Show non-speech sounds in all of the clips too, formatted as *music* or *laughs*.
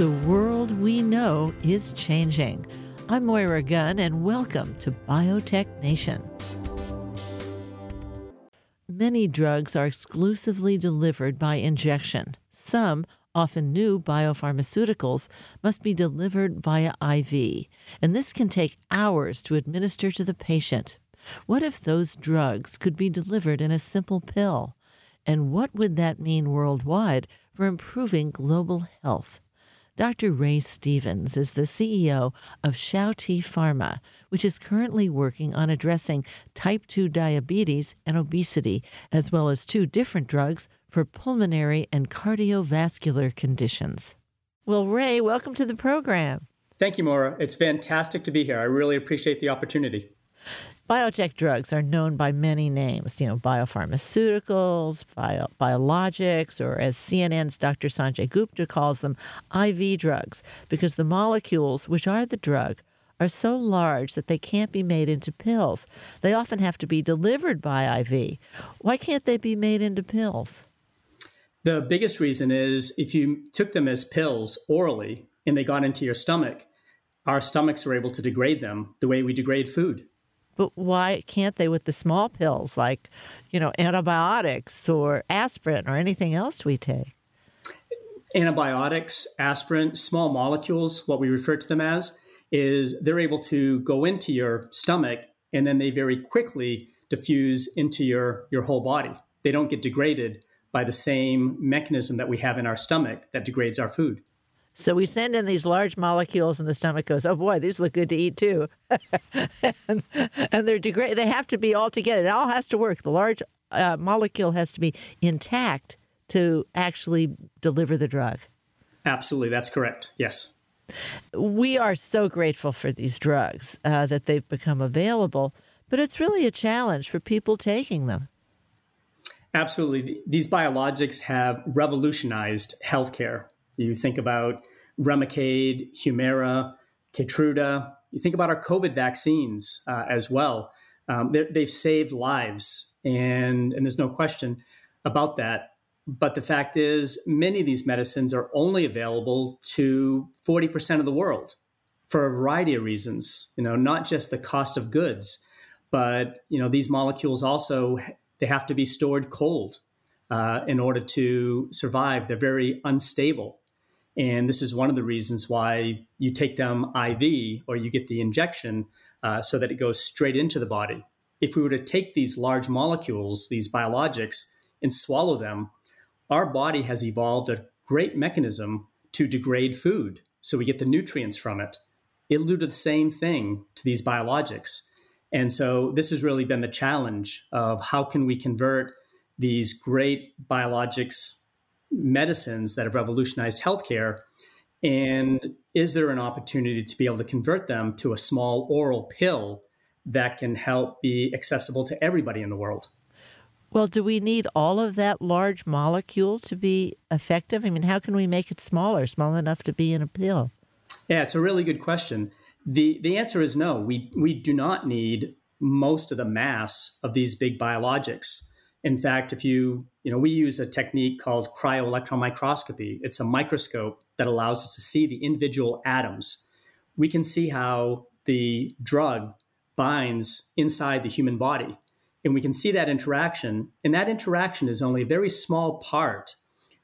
The world we know is changing. I'm Moira Gunn, and welcome to Biotech Nation. Many drugs are exclusively delivered by injection. Some, often new biopharmaceuticals, must be delivered via IV, and this can take hours to administer to the patient. What if those drugs could be delivered in a simple pill? And what would that mean worldwide for improving global health? Dr. Ray Stevens is the CEO of ShouTi Pharma, which is currently working on addressing type 2 diabetes and obesity, as well as two different drugs for pulmonary and cardiovascular conditions. Well, Ray, welcome to the program. Thank you, Moira. It's fantastic to be here. I really appreciate the opportunity. Biotech drugs are known by many names, you know, biopharmaceuticals, bio, biologics, or as CNN's Dr. Sanjay Gupta calls them, IV drugs, because the molecules, which are the drug, are so large that they can't be made into pills. They often have to be delivered by IV. Why can't they be made into pills? The biggest reason is if you took them as pills orally and they got into your stomach, our stomachs are able to degrade them the way we degrade food. But why can't they with the small pills like, you know, antibiotics or aspirin or anything else we take? Antibiotics, aspirin, small molecules, what we refer to them as, is they're able to go into your stomach and then they very quickly diffuse into your, your whole body. They don't get degraded by the same mechanism that we have in our stomach that degrades our food. So we send in these large molecules, and the stomach goes, "Oh boy, these look good to eat too," *laughs* and, and, they're degrade. They have to be all together. It all has to work. The large uh, molecule has to be intact to actually deliver the drug. Absolutely, that's correct. Yes. We are so grateful for these drugs uh, that they've become available, but it's really a challenge for people taking them. Absolutely. These biologics have revolutionized healthcare you think about Remicade, Humira, Keytruda. You think about our COVID vaccines uh, as well. Um, they've saved lives, and, and there's no question about that. But the fact is, many of these medicines are only available to 40% of the world for a variety of reasons. You know, not just the cost of goods, but you know, these molecules also they have to be stored cold uh, in order to survive. They're very unstable. And this is one of the reasons why you take them IV or you get the injection uh, so that it goes straight into the body. If we were to take these large molecules, these biologics, and swallow them, our body has evolved a great mechanism to degrade food so we get the nutrients from it. It'll do the same thing to these biologics. And so this has really been the challenge of how can we convert these great biologics medicines that have revolutionized healthcare? And is there an opportunity to be able to convert them to a small oral pill that can help be accessible to everybody in the world? Well, do we need all of that large molecule to be effective? I mean, how can we make it smaller, small enough to be in a pill? Yeah, it's a really good question. The the answer is no. We we do not need most of the mass of these big biologics. In fact, if you, you know, we use a technique called cryo-electron microscopy. It's a microscope that allows us to see the individual atoms. We can see how the drug binds inside the human body. And we can see that interaction. And that interaction is only a very small part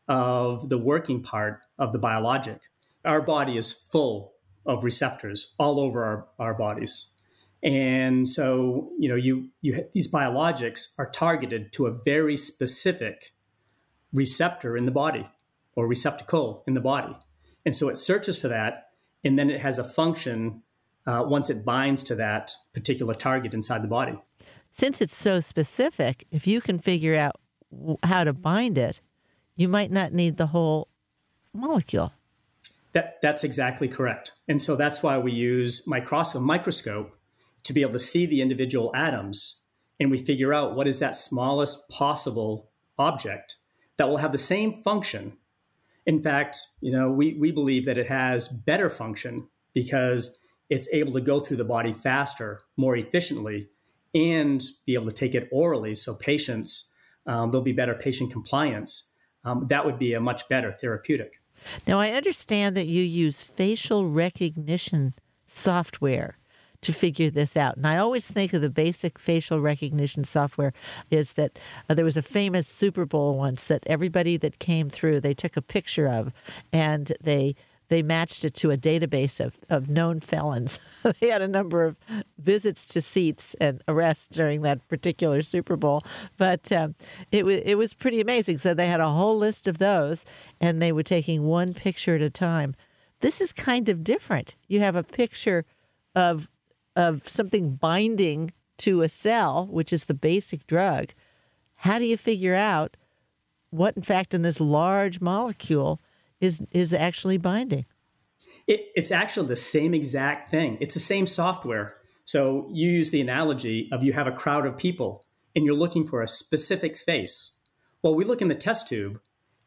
of the working part of the biologic. Our body is full of receptors all over our, our bodies. And so, you know, you you these biologics are targeted to a very specific receptor in the body or receptacle in the body. And so it searches for that, and then it has a function uh, once it binds to that particular target inside the body. Since it's so specific, if you can figure out how to bind it, you might not need the whole molecule. That, that's exactly correct. And so that's why we use microscope, microscope to be able to see the individual atoms and we figure out what is that smallest possible object that will have the same function. In fact, you know, we, we believe that it has better function because it's able to go through the body faster, more efficiently, and be able to take it orally. So patients, um, there'll be better patient compliance. Um, that would be a much better therapeutic. Now, I understand that you use facial recognition software to figure this out. And I always think of the basic facial recognition software is that uh, there was a famous Super Bowl once that everybody that came through, they took a picture of and they they matched it to a database of, of known felons. *laughs* they had a number of visits to seats and arrests during that particular Super Bowl, but um, it, w- it was pretty amazing. So they had a whole list of those, and they were taking one picture at a time. This is kind of different. You have a picture of of something binding to a cell, which is the basic drug. How do you figure out what, in fact, in this large molecule is is actually binding? It, it's actually the same exact thing. It's the same software. So you use the analogy of you have a crowd of people and you're looking for a specific face. Well, we look in the test tube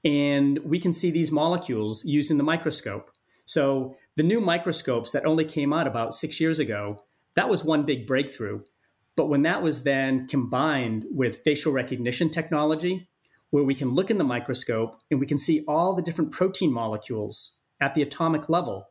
and we can see these molecules using the microscope. So the new microscopes that only came out about six years ago, that was one big breakthrough. But when that was then combined with facial recognition technology, where we can look in the microscope and we can see all the different protein molecules at the atomic level,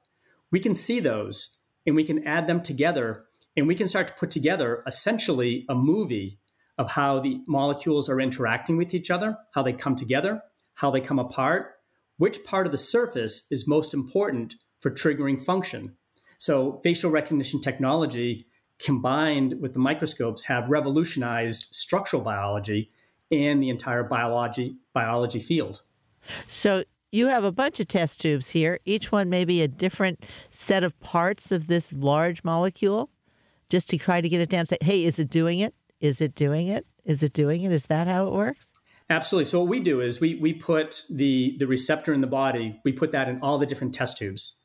we can see those and we can add them together and we can start to put together essentially a movie of how the molecules are interacting with each other, how they come together, how they come apart, which part of the surface is most important for triggering function. So, facial recognition technology combined with the microscopes have revolutionized structural biology and the entire biology biology field. So you have a bunch of test tubes here. Each one may be a different set of parts of this large molecule, just to try to get it down. Say, hey, is it doing it? Is it doing it? Is it doing it? Is that how it works? Absolutely. So what we do is we we put the the receptor in the body. We put that in all the different test tubes,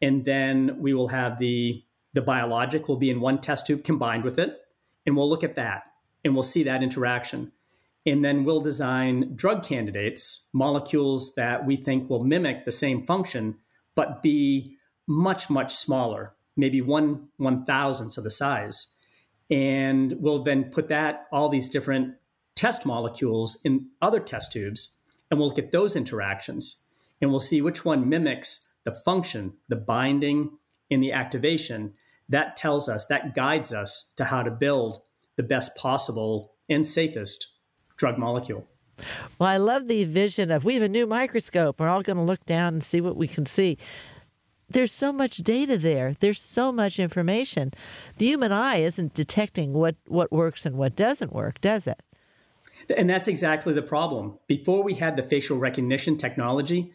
and then we will have the the biologic will be in one test tube combined with it, and we'll look at that and we'll see that interaction. And then we'll design drug candidates, molecules that we think will mimic the same function, but be much, much smaller, maybe one one thousandth of the size. And we'll then put that, all these different test molecules in other test tubes, and we'll look at those interactions. And we'll see which one mimics the function, the binding, and the activation. That tells us, that guides us to how to build the best possible and safest drug molecule. Well, I love the vision of we have a new microscope. We're all going to look down and see what we can see. There's so much data there. There's so much information. The human eye isn't detecting what, what works and what doesn't work, does it? And that's exactly the problem. Before we had the facial recognition technology,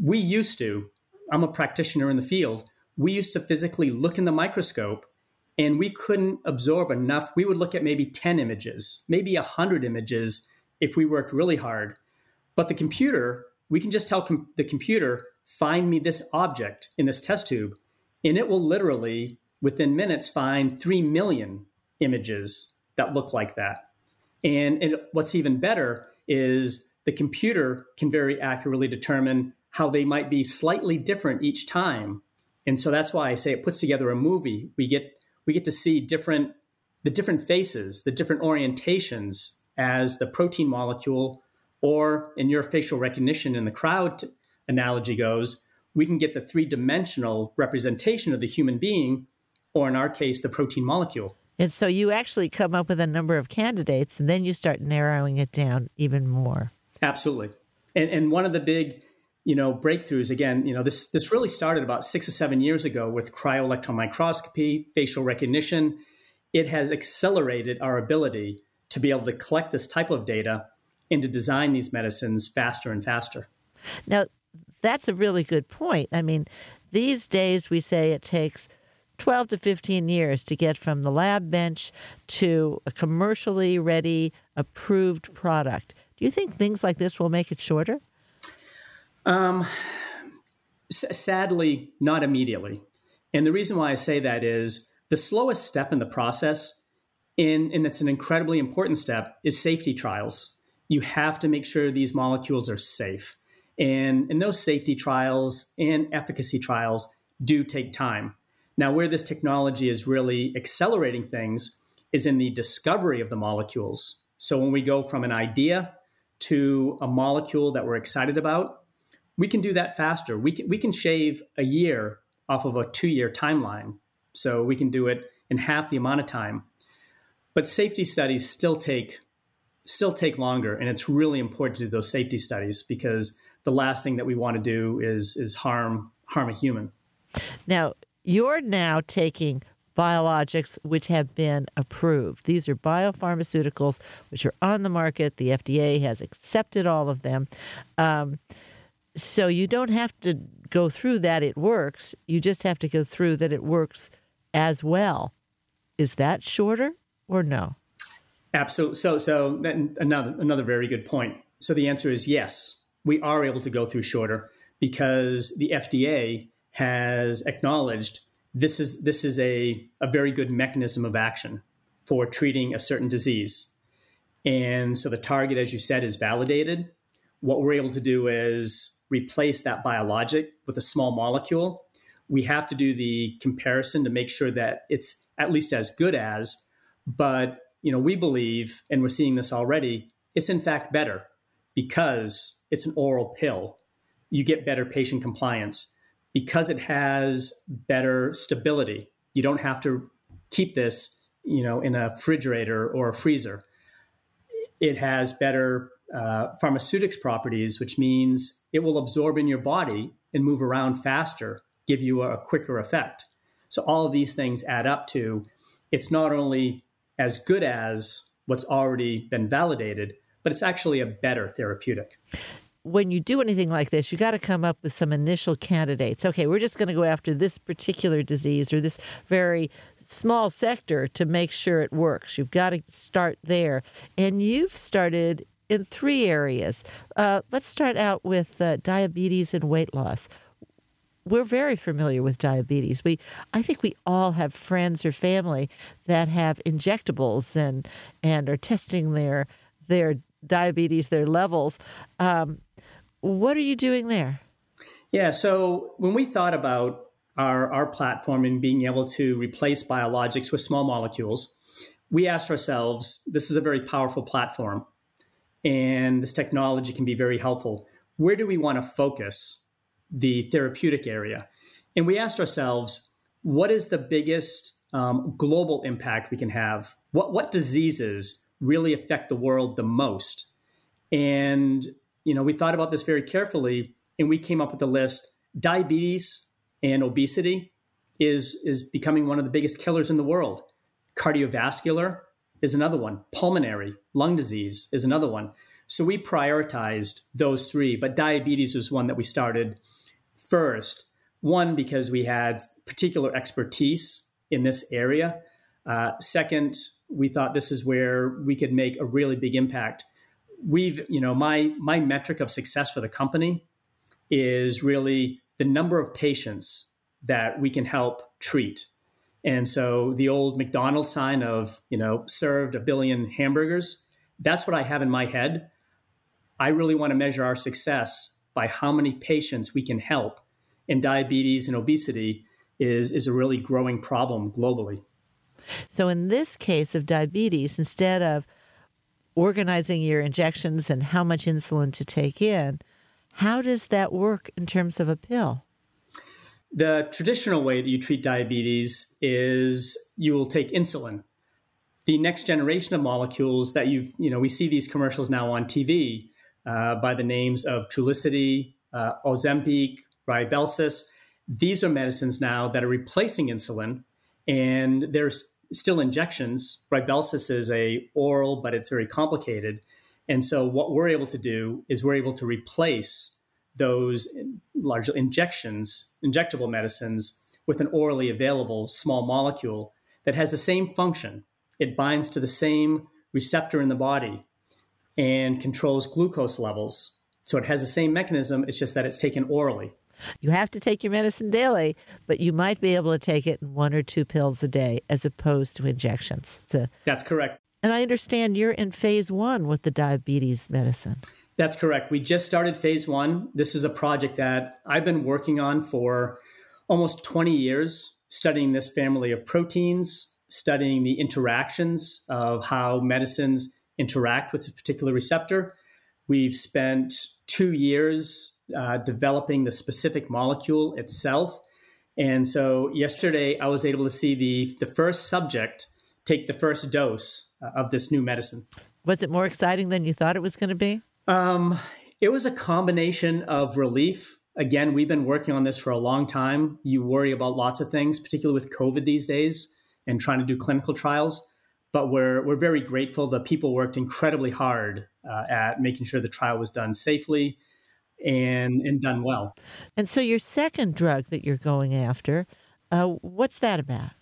we used to, I'm a practitioner in the field, we used to physically look in the microscope and we couldn't absorb enough. We would look at maybe 10 images, maybe 100 images if we worked really hard. But the computer, we can just tell com- the computer, find me this object in this test tube, and it will literally, within minutes, find 3 million images that look like that. And, and what's even better is the computer can very accurately determine how they might be slightly different each time. And so that's why I say it puts together a movie. We get we get to see different the different faces, the different orientations as the protein molecule, or in your facial recognition in the crowd analogy goes, we can get the three dimensional representation of the human being, or in our case, the protein molecule. And so you actually come up with a number of candidates, and then you start narrowing it down even more. Absolutely. And, and one of the big you know breakthroughs. Again you know this this really started about six or seven years ago with cryo-electron microscopy facial recognition. It has accelerated our ability to be able to collect this type of data and to design these medicines faster and faster. Now that's a really good point. I mean these days we say it takes 12 to 15 years to get from the lab bench to a commercially ready approved product. Do you think things like this will make it shorter um, s- sadly, not immediately. And the reason why I say that is the slowest step in the process, in, and it's an incredibly important step, is safety trials. You have to make sure these molecules are safe. And, and those safety trials and efficacy trials do take time. Now, where this technology is really accelerating things is in the discovery of the molecules. So, when we go from an idea to a molecule that we're excited about, we can do that faster. We can, we can shave a year off of a two year timeline. So we can do it in half the amount of time. But safety studies still take still take longer, and it's really important to do those safety studies because the last thing that we want to do is is harm harm a human. Now, you're now taking biologics which have been approved. These are biopharmaceuticals which are on the market. The FDA has accepted all of them. Um, so you don't have to go through that it works. You just have to go through that it works as well. Is that shorter or no? Absolutely. So, so another another very good point. So the answer is yes. We are able to go through shorter because the FDA has acknowledged this is this is a, a very good mechanism of action for treating a certain disease. And so the target, as you said, is validated. What we're able to do is replace that biologic with a small molecule. We have to do the comparison to make sure that it's at least as good as, but you know, we believe, and we're seeing this already, it's in fact better because it's an oral pill. You get better patient compliance because it has better stability. You don't have to keep this, you know, in a refrigerator or a freezer. It has better uh, pharmaceutics properties, which means it will absorb in your body and move around faster, give you a quicker effect. So all of these things add up to it's not only as good as what's already been validated, but it's actually a better therapeutic when you do anything like this, you got to come up with some initial candidates. Okay, we're just going to go after this particular disease or this very small sector to make sure it works. You've got to start there. And you've started in three areas. Uh, let's start out with uh, diabetes and weight loss. We're very familiar with diabetes. We, I think, we all have friends or family that have injectables and and are testing their their diabetes, their levels. Um, what are you doing there? Yeah, so when we thought about our, our platform and being able to replace biologics with small molecules, we asked ourselves this is a very powerful platform and this technology can be very helpful. Where do we want to focus the therapeutic area? And we asked ourselves, what is the biggest um, global impact we can have? What, what diseases really affect the world the most? And you know, we thought about this very carefully and we came up with a list. Diabetes and obesity is, is becoming one of the biggest killers in the world. Cardiovascular is another one. Pulmonary, lung disease is another one. So we prioritized those three, but diabetes was one that we started first. One, because we had particular expertise in this area. Uh, second, we thought this is where we could make a really big impact we've you know my my metric of success for the company is really the number of patients that we can help treat and so the old mcdonald's sign of you know served a billion hamburgers that's what i have in my head i really want to measure our success by how many patients we can help and diabetes and obesity is is a really growing problem globally so in this case of diabetes instead of organizing your injections and how much insulin to take in. How does that work in terms of a pill? The traditional way that you treat diabetes is you will take insulin. The next generation of molecules that you've, you know, we see these commercials now on TV uh, by the names of Trulicity, uh, Ozempic, Rybelsus. These are medicines now that are replacing insulin, and there's still injections. Rybelsus is a oral, but it's very complicated. And so what we're able to do is we're able to replace those large injections, injectable medicines, with an orally available small molecule that has the same function. It binds to the same receptor in the body and controls glucose levels. So it has the same mechanism, it's just that it's taken orally. You have to take your medicine daily, but you might be able to take it in one or two pills a day as opposed to injections. A, That's correct. And I understand you're in phase one with the diabetes medicine. That's correct. We just started phase one. This is a project that I've been working on for almost 20 years, studying this family of proteins, studying the interactions of how medicines interact with a particular receptor. We've spent two years uh, developing the specific molecule itself. And so yesterday, I was able to see the, the first subject take the first dose uh, of this new medicine. Was it more exciting than you thought it was going to be? Um, it was a combination of relief. Again, we've been working on this for a long time. You worry about lots of things, particularly with COVID these days and trying to do clinical trials. But we're, we're very grateful. The people worked incredibly hard uh, at making sure the trial was done safely and, and done well. And so, your second drug that you're going after, uh, what's that about?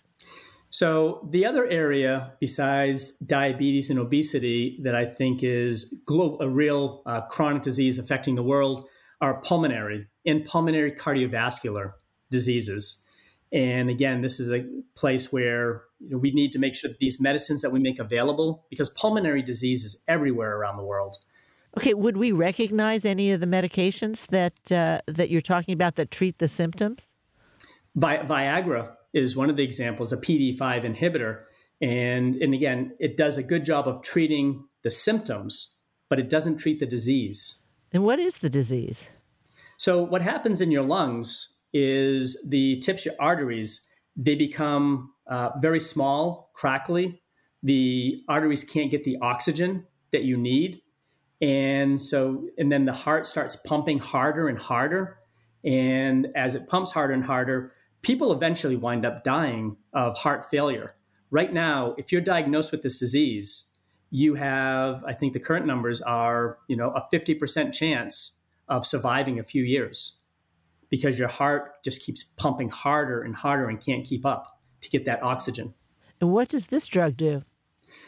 So, the other area besides diabetes and obesity that I think is global, a real uh, chronic disease affecting the world are pulmonary and pulmonary cardiovascular diseases. And again, this is a place where you know, we need to make sure that these medicines that we make available, because pulmonary disease is everywhere around the world. Okay, would we recognize any of the medications that uh, that you're talking about that treat the symptoms? Vi- Viagra is one of the examples, a PDE5 inhibitor. And, and again, it does a good job of treating the symptoms, but it doesn't treat the disease. And what is the disease? So, what happens in your lungs is the tips, your arteries, they become uh, very small, crackly. The arteries can't get the oxygen that you need. And so, and then the heart starts pumping harder and harder. And as it pumps harder and harder, people eventually wind up dying of heart failure. Right now, if you're diagnosed with this disease, you have, I think the current numbers are, you know, a 50% chance of surviving a few years because your heart just keeps pumping harder and harder and can't keep up to get that oxygen. And what does this drug do?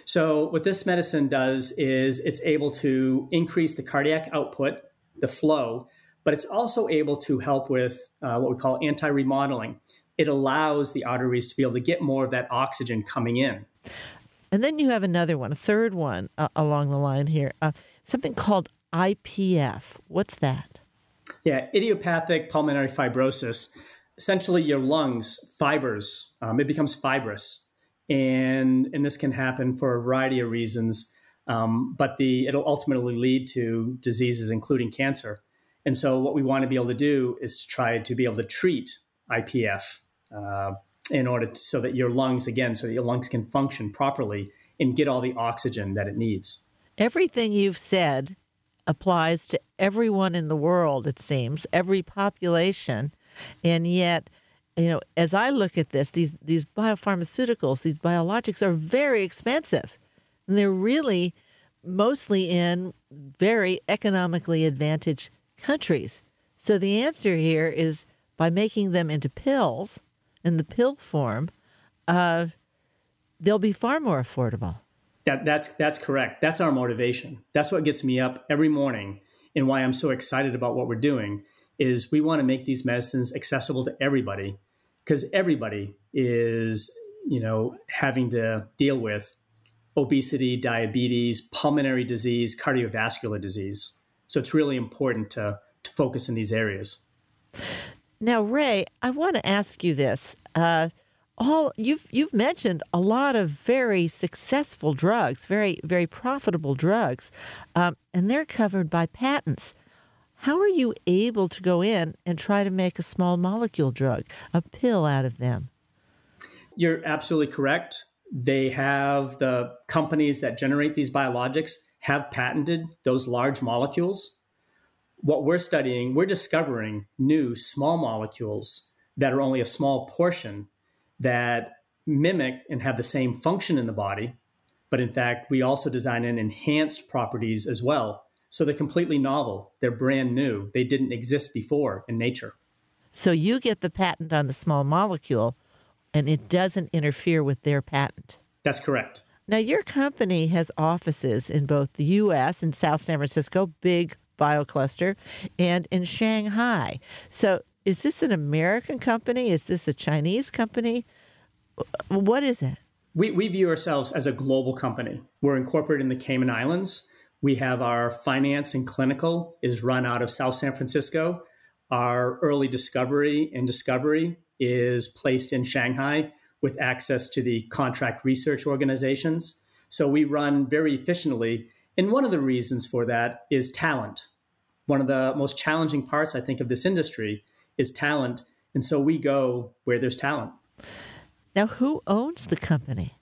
So, what this medicine does is it's able to increase the cardiac output, the flow, but it's also able to help with uh, what we call anti remodeling. It allows the arteries to be able to get more of that oxygen coming in. And then you have another one, a third one uh, along the line here, uh, something called IPF. What's that? Yeah, idiopathic pulmonary fibrosis. Essentially, your lungs, fibers, um, it becomes fibrous. And, and this can happen for a variety of reasons. Um, but the it'll ultimately lead to diseases, including cancer. And so, what we want to be able to do is to try to be able to treat IPF uh, in order to, so that your lungs, again, so that your lungs can function properly and get all the oxygen that it needs. Everything you've said applies to everyone in the world, it seems, every population. And yet, you know, as I look at this, these, these biopharmaceuticals, these biologics are very expensive. And they're really mostly in very economically advantaged countries. So the answer here is by making them into pills in the pill form, uh, they'll be far more affordable. That, that's that's correct. That's our motivation. That's what gets me up every morning, and why I'm so excited about what we're doing. Is we want to make these medicines accessible to everybody, because everybody is you know having to deal with obesity, diabetes, pulmonary disease, cardiovascular disease. So it's really important to, to focus in these areas. Now, Ray, I want to ask you this. Uh, all you've you've mentioned a lot of very successful drugs, very very profitable drugs, um, and they're covered by patents. How are you able to go in and try to make a small molecule drug, a pill out of them? You're absolutely correct. They have the companies that generate these biologics have patented those large molecules. What we're studying, we're discovering new small molecules that are only a small portion that mimic and have the same function in the body. But in fact, we also design in enhanced properties as well. So they're completely novel. They're brand new. They didn't exist before in nature. So you get the patent on the small molecule, and it doesn't interfere with their patent. That's correct. Now, your company has offices in both the U.S. and South San Francisco, big biocluster, and in Shanghai. So, is this an American company? Is this a Chinese company? What is it? We, we view ourselves as a global company. We're incorporated in the Cayman Islands. We have our finance and clinical is run out of South San Francisco. Our early discovery and discovery is placed in Shanghai with access to the contract research organizations. So we run very efficiently. And one of the reasons for that is talent. one of the most challenging parts, I think, of this industry is talent. And so we go where there's talent. Now, who owns the company?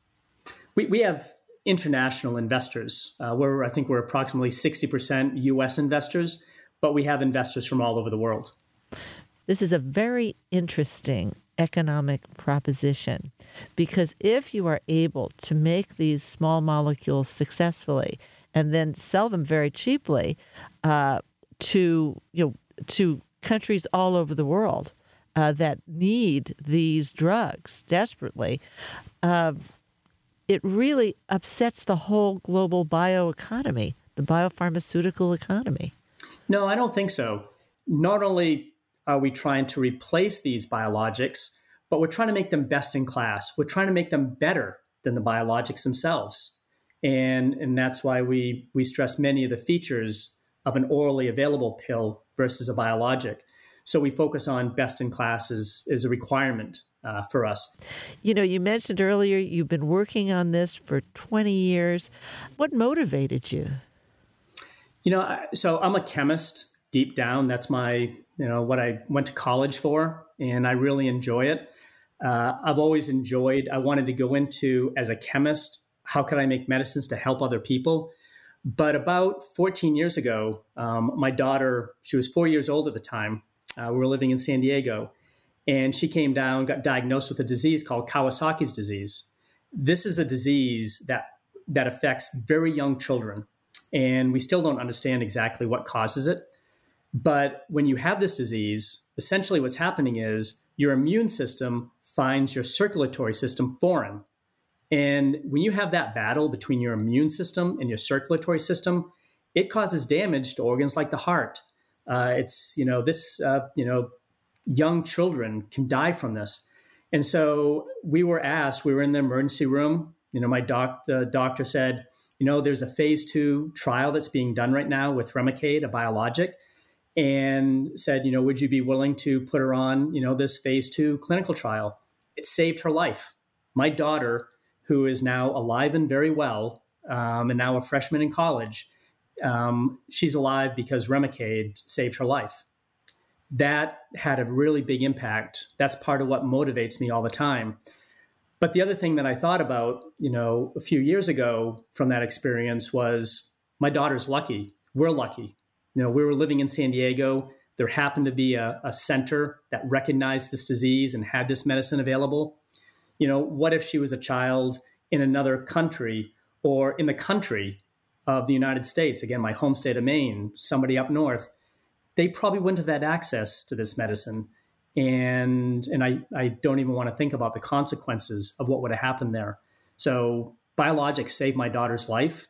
We, we have international investors. Uh, we're, I think we're approximately 60% US investors, but we have investors from all over the world. This is a very interesting economic proposition because if you are able to make these small molecules successfully and then sell them very cheaply uh, to you know to countries all over the world uh, that need these drugs desperately, uh, it really upsets the whole global bioeconomy, the biopharmaceutical economy. No, I don't think so. Not only are we trying to replace these biologics, but we're trying to make them best in class. We're trying to make them better than the biologics themselves. And, and that's why we, we stress many of the features of an orally available pill versus a biologic. So we focus on best in class as, as a requirement uh, for us. You know, you mentioned earlier you've been working on this for 20 years. What motivated you? You know, so I'm a chemist deep down. That's my, you know, what I went to college for, and I really enjoy it. Uh, I've always enjoyed, I wanted to go into as a chemist, how could I make medicines to help other people? But about 14 years ago, um, my daughter, she was four years old at the time. Uh, we were living in San Diego, and she came down, got diagnosed with a disease called Kawasaki's disease. This is a disease that that affects very young children, and we still don't understand exactly what causes it. But when you have this disease, essentially what's happening is your immune system finds your circulatory system foreign. And when you have that battle between your immune system and your circulatory system, it causes damage to organs like the heart. Uh, it's you know this uh, you know young children can die from this. And so we were asked, we were in the emergency room. You know, my doc, the doctor said, you know, there's a phase two trial that's being done right now with Remicade, a biologic, and said, you know, would you be willing to put her on, you know, this phase two clinical trial? It saved her life. My daughter, who is now alive and very well, um, and now a freshman in college, um, she's alive because Remicade saved her life that had a really big impact. That's part of what motivates me all the time. But the other thing that I thought about, you know, a few years ago from that experience was my daughter's lucky. We're lucky. You know, we were living in San Diego. There happened to be a, a center that recognized this disease and had this medicine available. You know, what if she was a child in another country or in the country of the United States? Again, my home state of Maine, somebody up north they probably wouldn't have had access to this medicine. And and I, I don't even want to think about the consequences of what would have happened there. So biologics saved my daughter's life.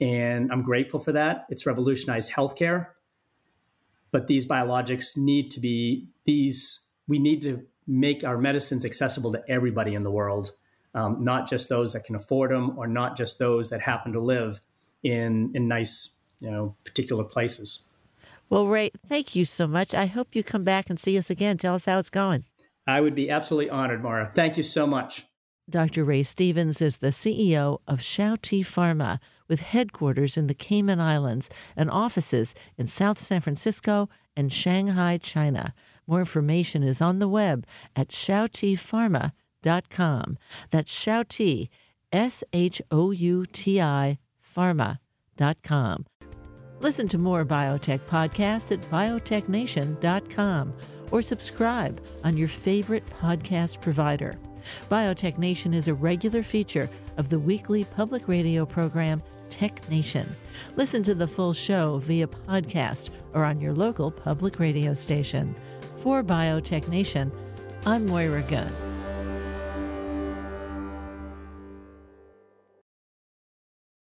And I'm grateful for that. It's revolutionized healthcare. But these biologics need to be these we need to make our medicines accessible to everybody in the world, um, not just those that can afford them or not just those that happen to live in in nice you know particular places. Well, Ray, thank you so much. I hope you come back and see us again. Tell us how it's going. I would be absolutely honored, Moira. Thank you so much. Dr. Ray Stevens is the CEO of ShouTi Pharma, with headquarters in the Cayman Islands and offices in South San Francisco and Shanghai, China. More information is on the web at shoutipharma.com. That's Xiaoti, S H O U T I, pharma.com. Listen to more biotech podcasts at biotechnation.com or subscribe on your favorite podcast provider. Biotech Nation is a regular feature of the weekly public radio program Tech Nation. Listen to the full show via podcast or on your local public radio station. For Biotech Nation, I'm Moira Gunn.